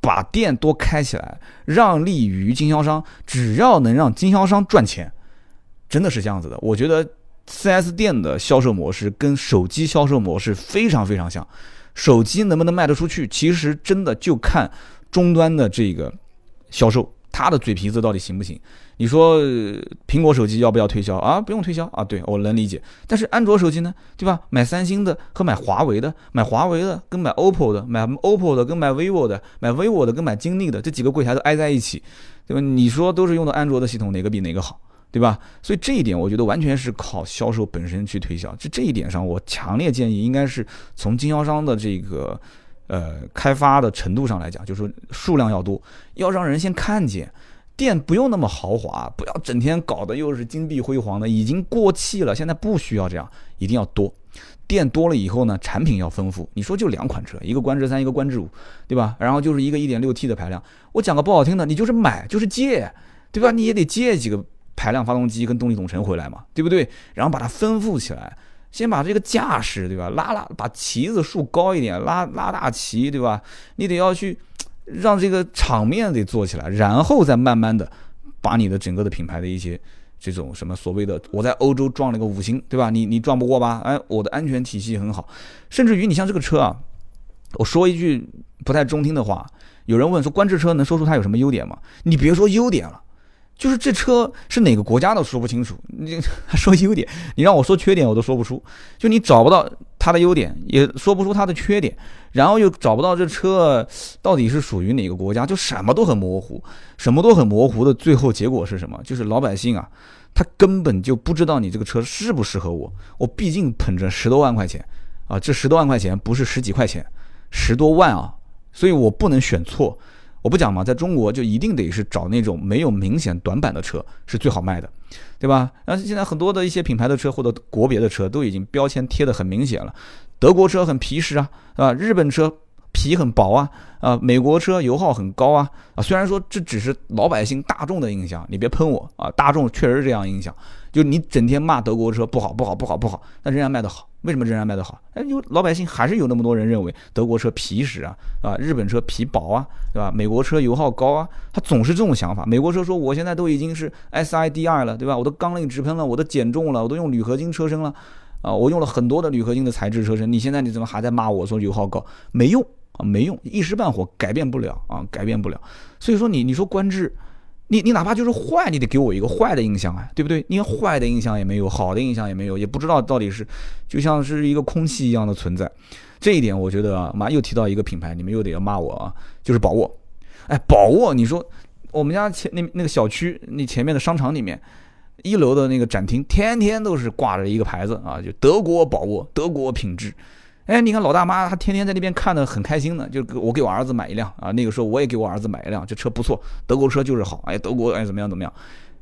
A: 把店多开起来，让利于经销商，只要能让经销商赚钱，真的是这样子的。我觉得 4S 店的销售模式跟手机销售模式非常非常像。手机能不能卖得出去，其实真的就看终端的这个销售，他的嘴皮子到底行不行？你说苹果手机要不要推销啊？不用推销啊，对我能理解。但是安卓手机呢，对吧？买三星的和买华为的，买华为的跟买 OPPO 的，买 OPPO 的跟买 vivo 的，买 vivo 的跟买金立的，这几个柜台都挨在一起，对吧？你说都是用的安卓的系统，哪个比哪个好？对吧？所以这一点我觉得完全是靠销售本身去推销。就这一点上，我强烈建议应该是从经销商的这个呃开发的程度上来讲，就是数量要多，要让人先看见店不用那么豪华，不要整天搞得又是金碧辉煌的，已经过气了。现在不需要这样，一定要多。店多了以后呢，产品要丰富。你说就两款车，一个观致三，一个观致五，对吧？然后就是一个一点六 T 的排量。我讲个不好听的，你就是买就是借，对吧？你也得借几个。排量发动机跟动力总成回来嘛，对不对？然后把它丰富起来，先把这个架势，对吧？拉拉，把旗子竖高一点，拉拉大旗，对吧？你得要去让这个场面得做起来，然后再慢慢的把你的整个的品牌的一些这种什么所谓的我在欧洲撞了个五星，对吧？你你撞不过吧？哎，我的安全体系很好，甚至于你像这个车啊，我说一句不太中听的话，有人问说，观致车能说出它有什么优点吗？你别说优点了。就是这车是哪个国家都说不清楚，你还 说优点，你让我说缺点我都说不出。就你找不到它的优点，也说不出它的缺点，然后又找不到这车到底是属于哪个国家，就什么都很模糊，什么都很模糊的。最后结果是什么？就是老百姓啊，他根本就不知道你这个车适不适合我。我毕竟捧着十多万块钱啊，这十多万块钱不是十几块钱，十多万啊，所以我不能选错。我不讲嘛，在中国就一定得是找那种没有明显短板的车是最好卖的，对吧？那现在很多的一些品牌的车或者国别的车都已经标签贴的很明显了，德国车很皮实啊，啊，日本车皮很薄啊，啊，美国车油耗很高啊，啊，虽然说这只是老百姓大众的印象，你别喷我啊，大众确实这样印象。就你整天骂德国车不好不好不好不好，但仍然卖得好，为什么仍然卖得好？哎，有老百姓还是有那么多人认为德国车皮实啊，啊，日本车皮薄啊，对吧？美国车油耗高啊，他总是这种想法。美国车说我现在都已经是 SID 二了，对吧？我都缸内直喷了，我都减重了，我都用铝合金车身了，啊，我用了很多的铝合金的材质车身。你现在你怎么还在骂我说油耗高？没用啊，没用，一时半会改变不了啊，改变不了。所以说你你说观致。你你哪怕就是坏，你得给我一个坏的印象啊，对不对？你坏的印象也没有，好的印象也没有，也不知道到底是就像是一个空气一样的存在。这一点我觉得啊，妈又提到一个品牌，你们又得要骂我啊，就是宝沃。哎，宝沃，你说我们家前那那个小区那前面的商场里面，一楼的那个展厅，天天都是挂着一个牌子啊，就德国宝沃，德国品质。哎，你看老大妈，她天天在那边看的很开心的，就我给我儿子买一辆啊。那个时候我也给我儿子买一辆，这车不错，德国车就是好。哎，德国哎怎么样怎么样？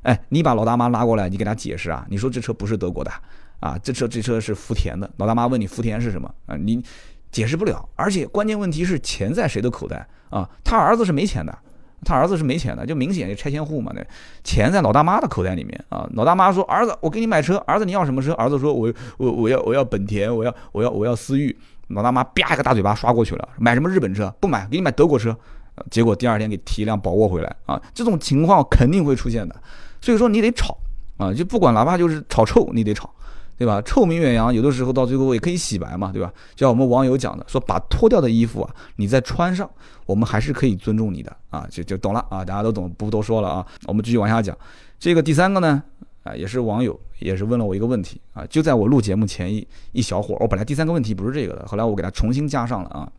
A: 哎，你把老大妈拉过来，你给她解释啊。你说这车不是德国的啊，这车这车是福田的。老大妈问你福田是什么啊？你解释不了。而且关键问题是钱在谁的口袋啊？他儿子是没钱的。他儿子是没钱的，就明显就拆迁户嘛。那钱在老大妈的口袋里面啊。老大妈说：“儿子，我给你买车。儿子，你要什么车？”儿子说：“我我我要我要本田，我要我要我要思域。”老大妈啪一个大嘴巴刷过去了。买什么日本车？不买，给你买德国车。结果第二天给提一辆宝沃回来啊。这种情况肯定会出现的。所以说你得吵啊，就不管哪怕就是炒臭，你得炒。对吧？臭名远扬，有的时候到最后也可以洗白嘛，对吧？就像我们网友讲的，说把脱掉的衣服啊，你再穿上，我们还是可以尊重你的啊，就就懂了啊，大家都懂，不多说了啊。我们继续往下讲，这个第三个呢，啊，也是网友，也是问了我一个问题啊，就在我录节目前一一小会儿，我本来第三个问题不是这个的，后来我给他重新加上了啊，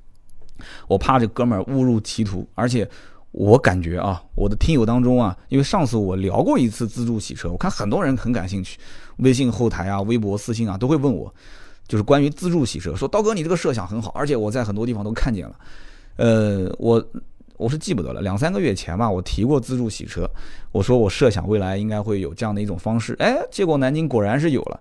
A: 我怕这哥们儿误入歧途，而且。我感觉啊，我的听友当中啊，因为上次我聊过一次自助洗车，我看很多人很感兴趣，微信后台啊、微博私信啊都会问我，就是关于自助洗车，说刀哥你这个设想很好，而且我在很多地方都看见了。呃，我我是记不得了，两三个月前吧，我提过自助洗车，我说我设想未来应该会有这样的一种方式，哎，结果南京果然是有了。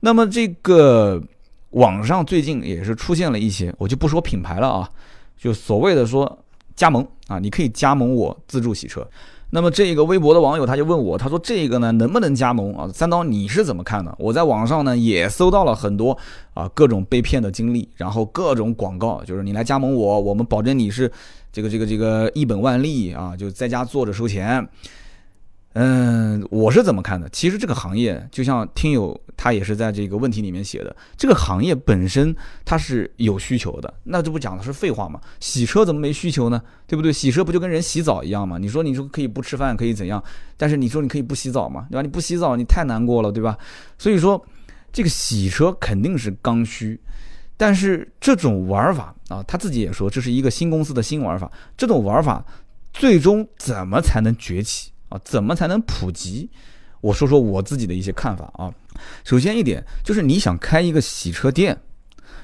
A: 那么这个。网上最近也是出现了一些，我就不说品牌了啊，就所谓的说加盟啊，你可以加盟我自助洗车。那么这个微博的网友他就问我，他说这个呢能不能加盟啊？三刀你是怎么看的？我在网上呢也搜到了很多啊各种被骗的经历，然后各种广告，就是你来加盟我，我们保证你是这个这个这个一本万利啊，就在家坐着收钱。嗯，我是怎么看的？其实这个行业就像听友他也是在这个问题里面写的，这个行业本身它是有需求的，那这不讲的是废话吗？洗车怎么没需求呢？对不对？洗车不就跟人洗澡一样吗？你说你说可以不吃饭可以怎样？但是你说你可以不洗澡吗？对吧？你不洗澡你太难过了，对吧？所以说这个洗车肯定是刚需，但是这种玩法啊，他自己也说这是一个新公司的新玩法，这种玩法最终怎么才能崛起？啊，怎么才能普及？我说说我自己的一些看法啊。首先一点就是你想开一个洗车店，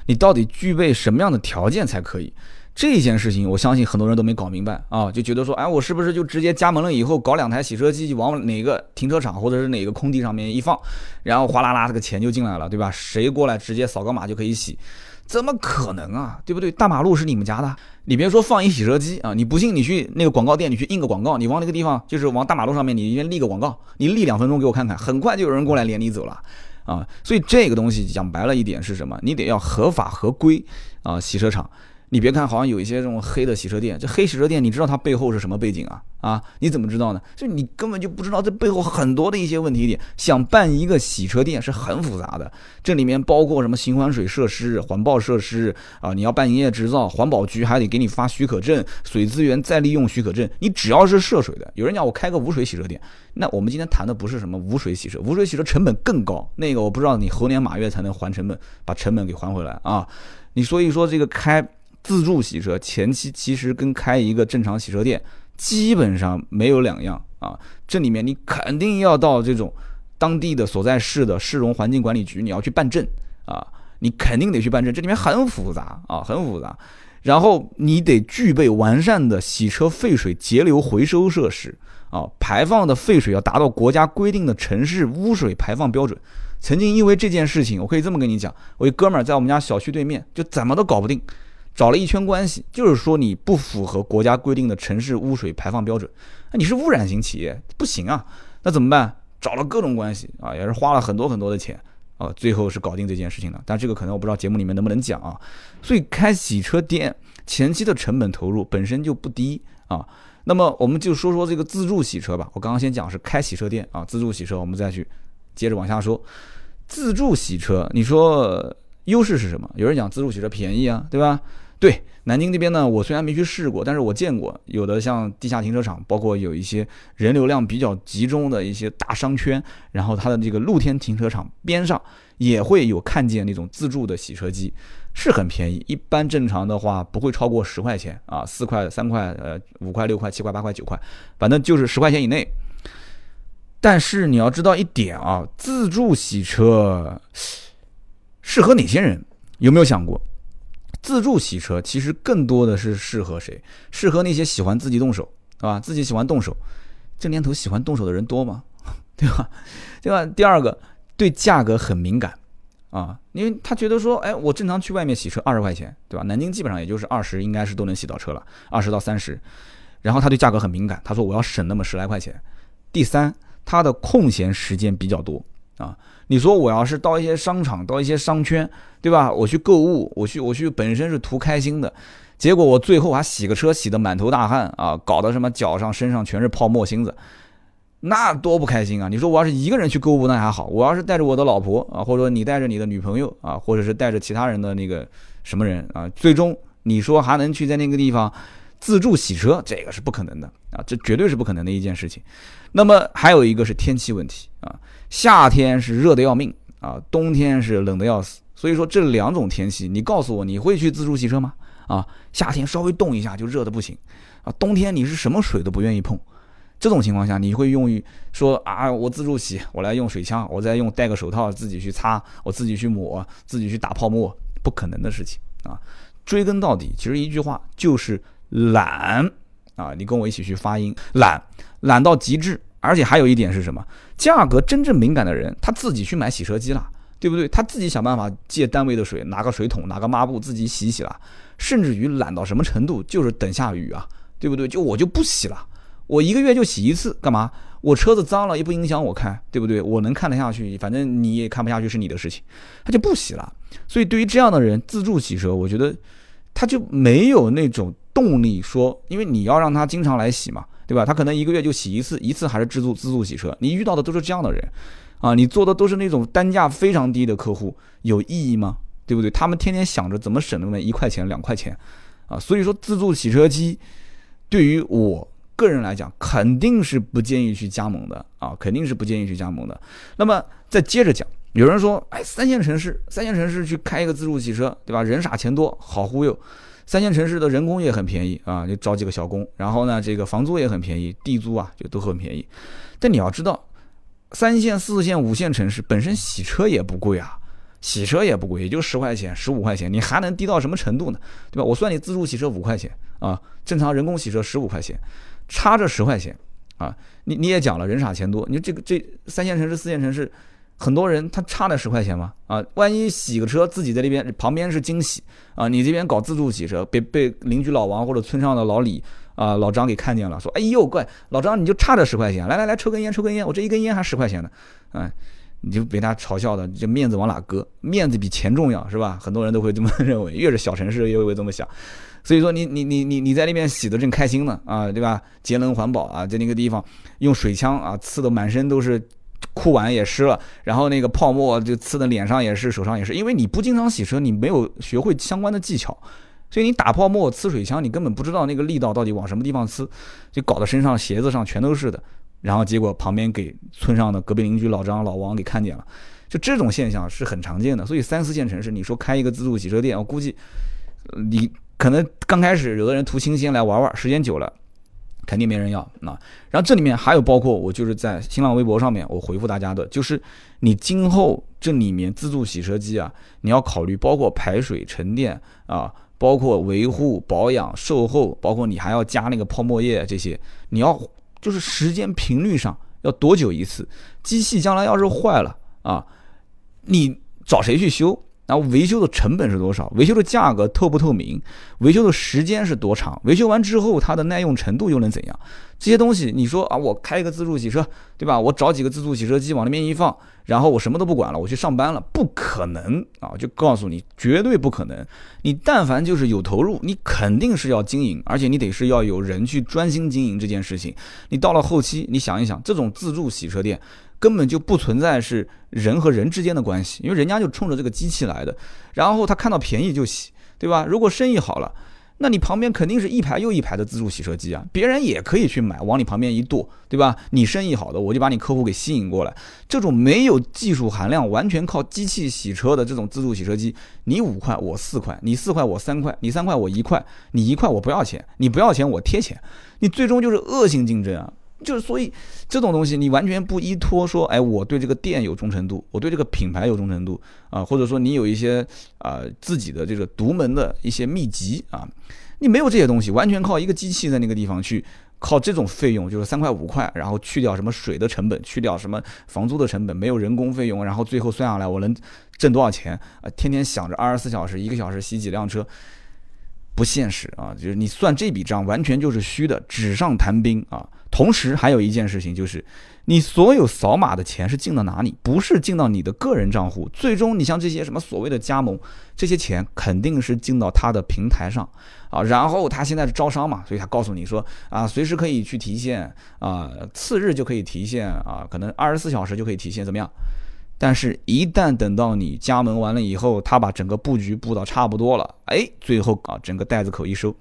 A: 你到底具备什么样的条件才可以？这件事情我相信很多人都没搞明白啊，就觉得说，哎，我是不是就直接加盟了以后搞两台洗车机往哪个停车场或者是哪个空地上面一放，然后哗啦啦这个钱就进来了，对吧？谁过来直接扫个码就可以洗？怎么可能啊？对不对？大马路是你们家的，你别说放一洗车机啊！你不信，你去那个广告店，你去印个广告，你往那个地方，就是往大马路上面，你先立个广告，你立两分钟给我看看，很快就有人过来连你走了啊！所以这个东西讲白了一点是什么？你得要合法合规啊！洗车场。你别看好像有一些这种黑的洗车店，这黑洗车店你知道它背后是什么背景啊？啊，你怎么知道呢？就你根本就不知道这背后很多的一些问题点。想办一个洗车店是很复杂的，这里面包括什么循环水设施、环保设施啊，你要办营业执照，环保局还得给你发许可证、水资源再利用许可证。你只要是涉水的，有人讲我开个无水洗车店，那我们今天谈的不是什么无水洗车，无水洗车成本更高，那个我不知道你猴年马月才能还成本，把成本给还回来啊？你所以说这个开。自助洗车前期其实跟开一个正常洗车店基本上没有两样啊，这里面你肯定要到这种当地的所在市的市容环境管理局，你要去办证啊，你肯定得去办证，这里面很复杂啊，很复杂。然后你得具备完善的洗车废水节流回收设施啊，排放的废水要达到国家规定的城市污水排放标准。曾经因为这件事情，我可以这么跟你讲，我一哥们儿在我们家小区对面，就怎么都搞不定。找了一圈关系，就是说你不符合国家规定的城市污水排放标准，那你是污染型企业，不行啊，那怎么办？找了各种关系啊，也是花了很多很多的钱啊，最后是搞定这件事情的。但这个可能我不知道节目里面能不能讲啊。所以开洗车店前期的成本投入本身就不低啊。那么我们就说说这个自助洗车吧。我刚刚先讲是开洗车店啊，自助洗车，我们再去接着往下说。自助洗车，你说优势是什么？有人讲自助洗车便宜啊，对吧？对南京这边呢，我虽然没去试过，但是我见过有的像地下停车场，包括有一些人流量比较集中的一些大商圈，然后它的这个露天停车场边上也会有看见那种自助的洗车机，是很便宜，一般正常的话不会超过十块钱啊，四块、三块、呃五块、六块、七块、八块、九块，反正就是十块钱以内。但是你要知道一点啊，自助洗车适合哪些人？有没有想过？自助洗车其实更多的是适合谁？适合那些喜欢自己动手，对吧？自己喜欢动手，这年头喜欢动手的人多吗？对吧？对吧？第二个，对价格很敏感啊，因为他觉得说，哎，我正常去外面洗车二十块钱，对吧？南京基本上也就是二十，应该是都能洗到车了，二十到三十。然后他对价格很敏感，他说我要省那么十来块钱。第三，他的空闲时间比较多啊。你说我要是到一些商场，到一些商圈，对吧？我去购物，我去我去本身是图开心的，结果我最后还洗个车洗得满头大汗啊，搞得什么脚上身上全是泡沫星子，那多不开心啊！你说我要是一个人去购物那还好，我要是带着我的老婆啊，或者说你带着你的女朋友啊，或者是带着其他人的那个什么人啊，最终你说还能去在那个地方自助洗车，这个是不可能的啊，这绝对是不可能的一件事情。那么还有一个是天气问题啊。夏天是热的要命啊，冬天是冷的要死。所以说这两种天气，你告诉我你会去自助洗车吗？啊，夏天稍微动一下就热的不行啊，冬天你是什么水都不愿意碰。这种情况下，你会用于说啊，我自助洗，我来用水枪，我再用戴个手套自己去擦，我自己去抹，自己去打泡沫，不可能的事情啊。追根到底，其实一句话就是懒啊。你跟我一起去发音，懒，懒到极致。而且还有一点是什么？价格真正敏感的人，他自己去买洗车机了，对不对？他自己想办法借单位的水，拿个水桶，拿个抹布自己洗洗了，甚至于懒到什么程度，就是等下雨啊，对不对？就我就不洗了，我一个月就洗一次，干嘛？我车子脏了也不影响我开，对不对？我能看得下去，反正你也看不下去是你的事情，他就不洗了。所以对于这样的人，自助洗车，我觉得他就没有那种动力说，因为你要让他经常来洗嘛，对吧？他可能一个月就洗一次，一次还是自助自助洗车，你遇到的都是这样的人。啊，你做的都是那种单价非常低的客户，有意义吗？对不对？他们天天想着怎么省那么一块钱、两块钱，啊，所以说自助洗车机，对于我个人来讲，肯定是不建议去加盟的啊，肯定是不建议去加盟的。那么再接着讲，有人说，哎，三线城市，三线城市去开一个自助洗车，对吧？人傻钱多，好忽悠。三线城市的人工也很便宜啊，就招几个小工，然后呢，这个房租也很便宜，地租啊就都很便宜。但你要知道。三线、四线、五线城市本身洗车也不贵啊，洗车也不贵，也就十块钱、十五块钱，你还能低到什么程度呢？对吧？我算你自助洗车五块钱啊，正常人工洗车十五块钱，差这十块钱啊，你你也讲了，人傻钱多，你这个这三线城市、四线城市，很多人他差那十块钱吗？啊，万一洗个车自己在那边旁边是惊喜啊，你这边搞自助洗车，被被邻居老王或者村上的老李。啊，老张给看见了，说：“哎呦，怪老张，你就差这十块钱，来来来，抽根烟，抽根烟，我这一根烟还十块钱呢。”哎，你就被他嘲笑的，这面子往哪搁？面子比钱重要，是吧？很多人都会这么认为，越是小城市越会这么想。所以说，你你你你你在那边洗的正开心呢，啊，对吧？节能环保啊，在那个地方用水枪啊，刺的满身都是，裤管也湿了，然后那个泡沫就呲的脸上也是，手上也是，因为你不经常洗车，你没有学会相关的技巧。所以你打泡沫、呲水枪，你根本不知道那个力道到底往什么地方呲，就搞得身上、鞋子上全都是的。然后结果旁边给村上的隔壁邻居老张、老王给看见了，就这种现象是很常见的。所以三四线城市，你说开一个自助洗车店，我估计你可能刚开始有的人图新鲜来玩玩，时间久了肯定没人要。那然后这里面还有包括我就是在新浪微博上面我回复大家的，就是你今后这里面自助洗车机啊，你要考虑包括排水、沉淀啊。包括维护、保养、售后，包括你还要加那个泡沫液这些，你要就是时间频率上要多久一次？机器将来要是坏了啊，你找谁去修？然后维修的成本是多少？维修的价格透不透明？维修的时间是多长？维修完之后它的耐用程度又能怎样？这些东西你说啊，我开一个自助洗车，对吧？我找几个自助洗车机往那边一放，然后我什么都不管了，我去上班了，不可能啊！就告诉你，绝对不可能。你但凡就是有投入，你肯定是要经营，而且你得是要有人去专心经营这件事情。你到了后期，你想一想，这种自助洗车店。根本就不存在是人和人之间的关系，因为人家就冲着这个机器来的，然后他看到便宜就洗，对吧？如果生意好了，那你旁边肯定是一排又一排的自助洗车机啊，别人也可以去买，往你旁边一跺，对吧？你生意好的，我就把你客户给吸引过来。这种没有技术含量、完全靠机器洗车的这种自助洗车机，你五块我四块，你四块我三块，你三块我一块，你一块我不要钱，你不要钱我贴钱，你最终就是恶性竞争啊。就是所以，这种东西你完全不依托说，哎，我对这个店有忠诚度，我对这个品牌有忠诚度啊，或者说你有一些啊自己的这个独门的一些秘籍啊，你没有这些东西，完全靠一个机器在那个地方去，靠这种费用就是三块五块，然后去掉什么水的成本，去掉什么房租的成本，没有人工费用，然后最后算下来我能挣多少钱啊？天天想着二十四小时一个小时洗几辆车。不现实啊！就是你算这笔账，完全就是虚的，纸上谈兵啊。同时还有一件事情，就是你所有扫码的钱是进到哪里？不是进到你的个人账户，最终你像这些什么所谓的加盟，这些钱肯定是进到他的平台上啊。然后他现在是招商嘛，所以他告诉你说啊，随时可以去提现啊，次日就可以提现啊，可能二十四小时就可以提现，怎么样？但是，一旦等到你加盟完了以后，他把整个布局布到差不多了，哎，最后啊，整个袋子口一收，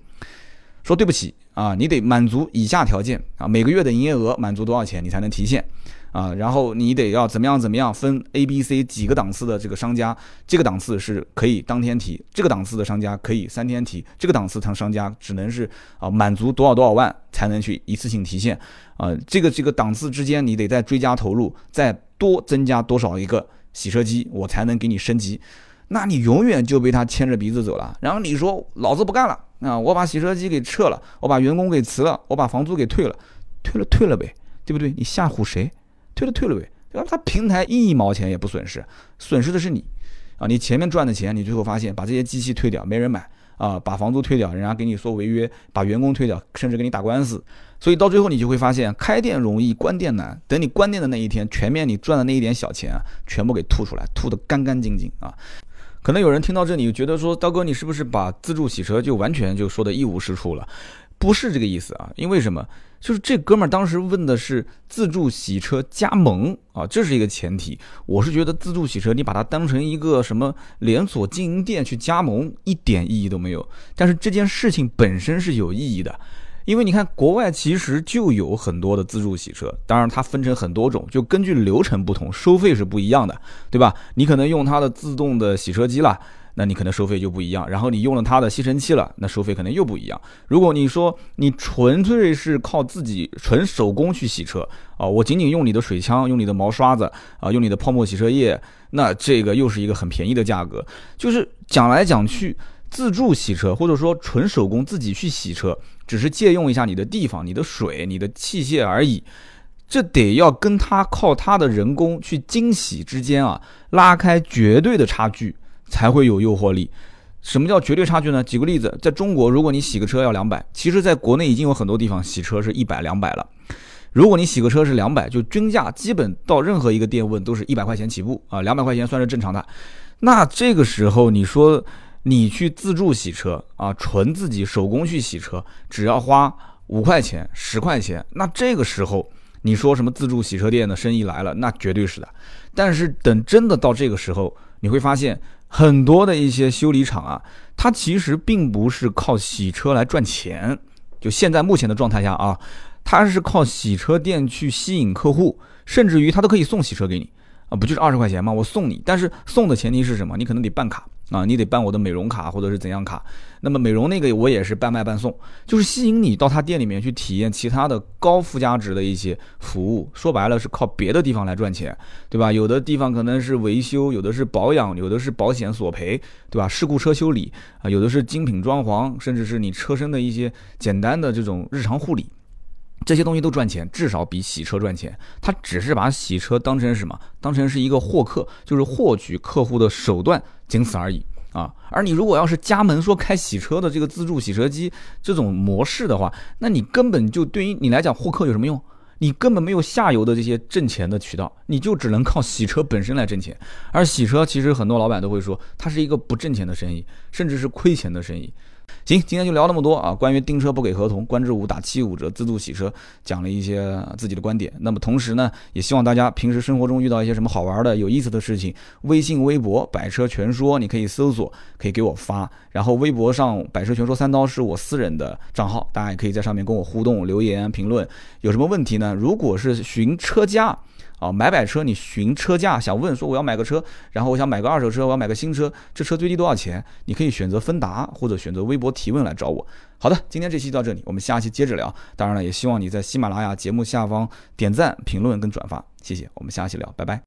A: 说对不起啊，你得满足以下条件啊，每个月的营业额满足多少钱，你才能提现。啊，然后你得要怎么样怎么样分 A、B、C 几个档次的这个商家，这个档次是可以当天提，这个档次的商家可以三天提，这个档次他商家只能是啊满足多少多少万才能去一次性提现，啊，这个这个档次之间你得再追加投入，再多增加多少一个洗车机，我才能给你升级，那你永远就被他牵着鼻子走了。然后你说老子不干了啊，我把洗车机给撤了，我把员工给辞了，我把房租给退了，退了退了呗，对不对？你吓唬谁？退了退了呗，对吧？他平台一毛钱也不损失，损失的是你啊！你前面赚的钱，你最后发现把这些机器退掉，没人买啊，把房租退掉，人家给你说违约，把员工退掉，甚至给你打官司。所以到最后你就会发现，开店容易关店难。等你关店的那一天，全面你赚的那一点小钱啊，全部给吐出来，吐得干干净净啊！可能有人听到这里觉得说，刀哥你是不是把自助洗车就完全就说的一无是处了？不是这个意思啊，因为什么？就是这哥们儿当时问的是自助洗车加盟啊，这是一个前提。我是觉得自助洗车，你把它当成一个什么连锁经营店去加盟，一点意义都没有。但是这件事情本身是有意义的，因为你看国外其实就有很多的自助洗车，当然它分成很多种，就根据流程不同，收费是不一样的，对吧？你可能用它的自动的洗车机了。那你可能收费就不一样，然后你用了它的吸尘器了，那收费可能又不一样。如果你说你纯粹是靠自己纯手工去洗车啊，我仅仅用你的水枪、用你的毛刷子啊、用你的泡沫洗车液，那这个又是一个很便宜的价格。就是讲来讲去，自助洗车或者说纯手工自己去洗车，只是借用一下你的地方、你的水、你的器械而已。这得要跟他靠他的人工去精洗之间啊，拉开绝对的差距。才会有诱惑力。什么叫绝对差距呢？举个例子，在中国，如果你洗个车要两百，其实在国内已经有很多地方洗车是一百、两百了。如果你洗个车是两百，就均价基本到任何一个店问都是一百块钱起步啊，两百块钱算是正常的。那这个时候你说你去自助洗车啊，纯自己手工去洗车，只要花五块钱、十块钱，那这个时候你说什么自助洗车店的生意来了，那绝对是的。但是等真的到这个时候，你会发现。很多的一些修理厂啊，它其实并不是靠洗车来赚钱。就现在目前的状态下啊，它是靠洗车店去吸引客户，甚至于它都可以送洗车给你啊，不就是二十块钱吗？我送你，但是送的前提是什么？你可能得办卡。啊，你得办我的美容卡或者是怎样卡？那么美容那个我也是半卖半送，就是吸引你到他店里面去体验其他的高附加值的一些服务。说白了是靠别的地方来赚钱，对吧？有的地方可能是维修，有的是保养，有的是保险索赔，对吧？事故车修理啊，有的是精品装潢，甚至是你车身的一些简单的这种日常护理。这些东西都赚钱，至少比洗车赚钱。他只是把洗车当成什么？当成是一个获客，就是获取客户的手段，仅此而已啊。而你如果要是加盟说开洗车的这个自助洗车机这种模式的话，那你根本就对于你来讲获客有什么用？你根本没有下游的这些挣钱的渠道，你就只能靠洗车本身来挣钱。而洗车其实很多老板都会说，它是一个不挣钱的生意，甚至是亏钱的生意。行，今天就聊那么多啊！关于订车不给合同，观致五打七五折自助洗车，讲了一些自己的观点。那么同时呢，也希望大家平时生活中遇到一些什么好玩的、有意思的事情，微信、微博“百车全说”，你可以搜索，可以给我发。然后微博上“百车全说三刀”是我私人的账号，大家也可以在上面跟我互动、留言、评论。有什么问题呢？如果是寻车价。啊，买买车，你询车价，想问说我要买个车，然后我想买个二手车，我要买个新车，这车最低多少钱？你可以选择芬达或者选择微博提问来找我。好的，今天这期到这里，我们下期接着聊。当然了，也希望你在喜马拉雅节目下方点赞、评论跟转发，谢谢。我们下期聊，拜拜。